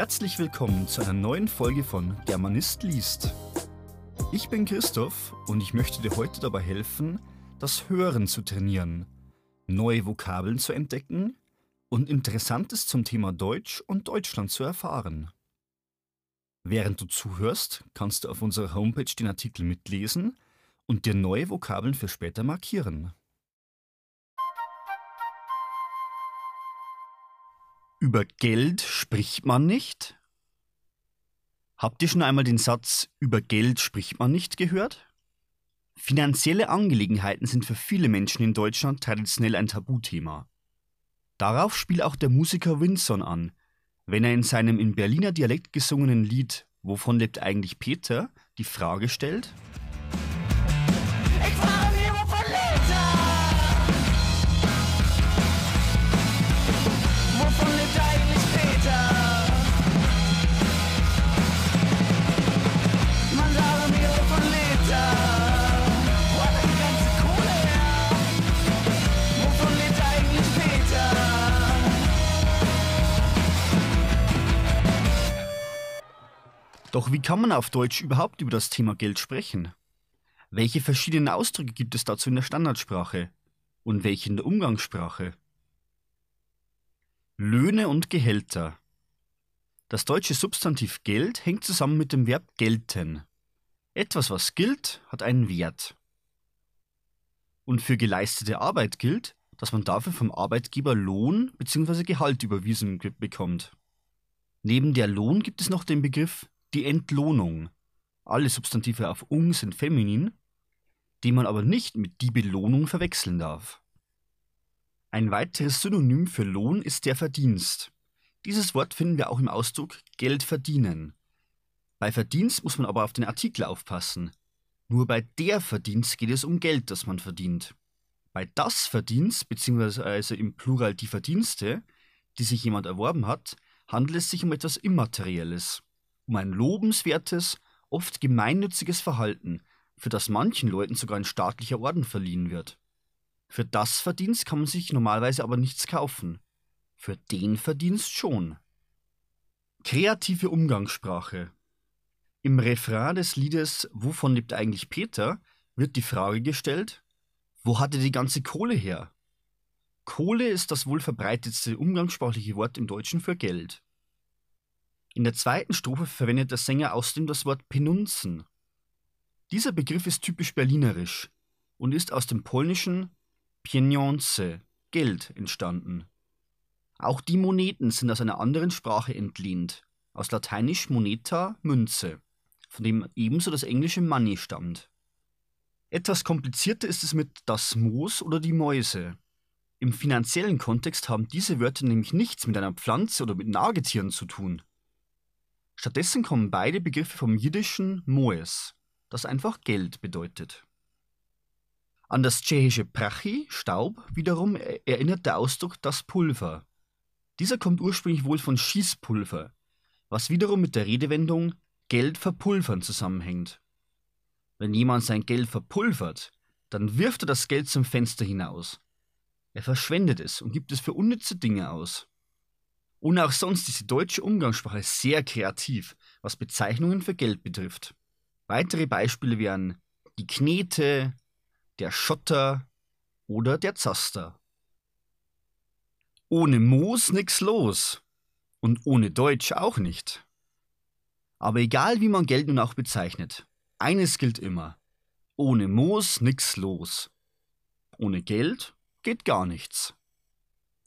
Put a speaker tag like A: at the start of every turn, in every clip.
A: Herzlich willkommen zu einer neuen Folge von Germanist liest. Ich bin Christoph und ich möchte dir heute dabei helfen, das Hören zu trainieren, neue Vokabeln zu entdecken und Interessantes zum Thema Deutsch und Deutschland zu erfahren. Während du zuhörst, kannst du auf unserer Homepage den Artikel mitlesen und dir neue Vokabeln für später markieren. Über Geld spricht man nicht? Habt ihr schon einmal den Satz über Geld spricht man nicht gehört? Finanzielle Angelegenheiten sind für viele Menschen in Deutschland traditionell ein Tabuthema. Darauf spielt auch der Musiker Winson an, wenn er in seinem in Berliner Dialekt gesungenen Lied Wovon lebt eigentlich Peter die Frage stellt, Doch wie kann man auf Deutsch überhaupt über das Thema Geld sprechen? Welche verschiedenen Ausdrücke gibt es dazu in der Standardsprache? Und welche in der Umgangssprache? Löhne und Gehälter. Das deutsche Substantiv Geld hängt zusammen mit dem Verb gelten. Etwas, was gilt, hat einen Wert. Und für geleistete Arbeit gilt, dass man dafür vom Arbeitgeber Lohn bzw. Gehalt überwiesen bekommt. Neben der Lohn gibt es noch den Begriff die Entlohnung. Alle Substantive auf ung sind feminin, die man aber nicht mit die Belohnung verwechseln darf. Ein weiteres Synonym für Lohn ist der Verdienst. Dieses Wort finden wir auch im Ausdruck Geld verdienen. Bei Verdienst muss man aber auf den Artikel aufpassen. Nur bei der Verdienst geht es um Geld, das man verdient. Bei das Verdienst, beziehungsweise im Plural die Verdienste, die sich jemand erworben hat, handelt es sich um etwas Immaterielles um ein lobenswertes, oft gemeinnütziges Verhalten, für das manchen Leuten sogar ein staatlicher Orden verliehen wird. Für das Verdienst kann man sich normalerweise aber nichts kaufen. Für den Verdienst schon. Kreative Umgangssprache. Im Refrain des Liedes Wovon lebt eigentlich Peter wird die Frage gestellt, wo hat er die ganze Kohle her? Kohle ist das wohl verbreitetste umgangssprachliche Wort im Deutschen für Geld. In der zweiten Strophe verwendet der Sänger außerdem das Wort Penunzen. Dieser Begriff ist typisch berlinerisch und ist aus dem polnischen pieniądze, Geld, entstanden. Auch die Moneten sind aus einer anderen Sprache entlehnt, aus lateinisch moneta, Münze, von dem ebenso das englische Money stammt. Etwas komplizierter ist es mit das Moos oder die Mäuse. Im finanziellen Kontext haben diese Wörter nämlich nichts mit einer Pflanze oder mit Nagetieren zu tun. Stattdessen kommen beide Begriffe vom jiddischen Moes, das einfach Geld bedeutet. An das tschechische Prachi, Staub, wiederum erinnert der Ausdruck das Pulver. Dieser kommt ursprünglich wohl von Schießpulver, was wiederum mit der Redewendung Geld verpulvern zusammenhängt. Wenn jemand sein Geld verpulvert, dann wirft er das Geld zum Fenster hinaus. Er verschwendet es und gibt es für unnütze Dinge aus. Und auch sonst ist die deutsche Umgangssprache sehr kreativ, was Bezeichnungen für Geld betrifft. Weitere Beispiele wären die Knete, der Schotter oder der Zaster. Ohne Moos nix los. Und ohne Deutsch auch nicht. Aber egal wie man Geld nun auch bezeichnet, eines gilt immer. Ohne Moos nix los. Ohne Geld geht gar nichts.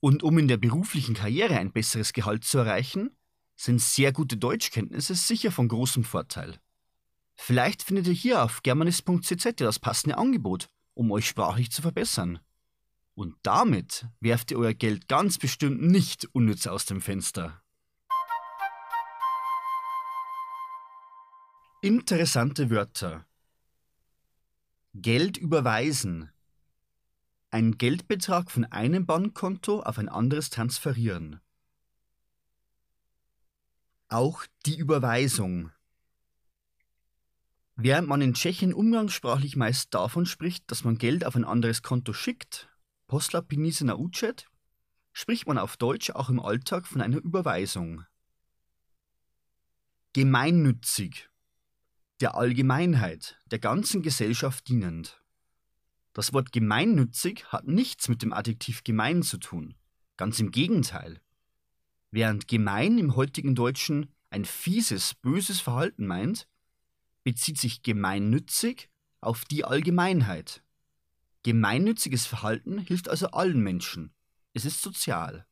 A: Und um in der beruflichen Karriere ein besseres Gehalt zu erreichen, sind sehr gute Deutschkenntnisse sicher von großem Vorteil. Vielleicht findet ihr hier auf germanist.cz das passende Angebot, um euch sprachlich zu verbessern. Und damit werft ihr euer Geld ganz bestimmt nicht unnütz aus dem Fenster. Interessante Wörter. Geld überweisen einen Geldbetrag von einem Bankkonto auf ein anderes transferieren. Auch die Überweisung. Während man in Tschechien umgangssprachlich meist davon spricht, dass man Geld auf ein anderes Konto schickt, Postla Pinise na Ucet, spricht man auf Deutsch auch im Alltag von einer Überweisung. Gemeinnützig. Der Allgemeinheit, der ganzen Gesellschaft dienend. Das Wort gemeinnützig hat nichts mit dem Adjektiv gemein zu tun. Ganz im Gegenteil. Während gemein im heutigen Deutschen ein fieses, böses Verhalten meint, bezieht sich gemeinnützig auf die Allgemeinheit. Gemeinnütziges Verhalten hilft also allen Menschen. Es ist sozial.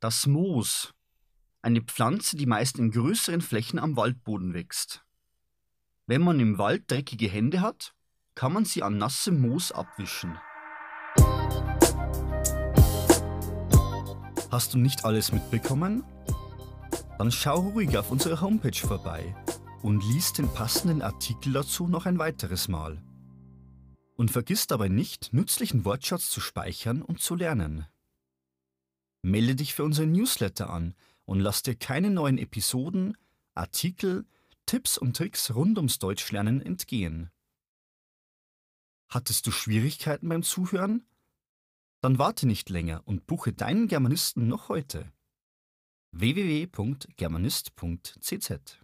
A: Das Moos. Eine Pflanze, die meist in größeren Flächen am Waldboden wächst. Wenn man im Wald dreckige Hände hat, kann man sie an nassem Moos abwischen. Hast du nicht alles mitbekommen? Dann schau ruhig auf unserer Homepage vorbei und lies den passenden Artikel dazu noch ein weiteres Mal. Und vergiss dabei nicht, nützlichen Wortschatz zu speichern und zu lernen. Melde dich für unseren Newsletter an und lass dir keine neuen Episoden, Artikel, Tipps und Tricks rund ums Deutschlernen entgehen. Hattest du Schwierigkeiten beim Zuhören? Dann warte nicht länger und buche deinen Germanisten noch heute. www.germanist.cz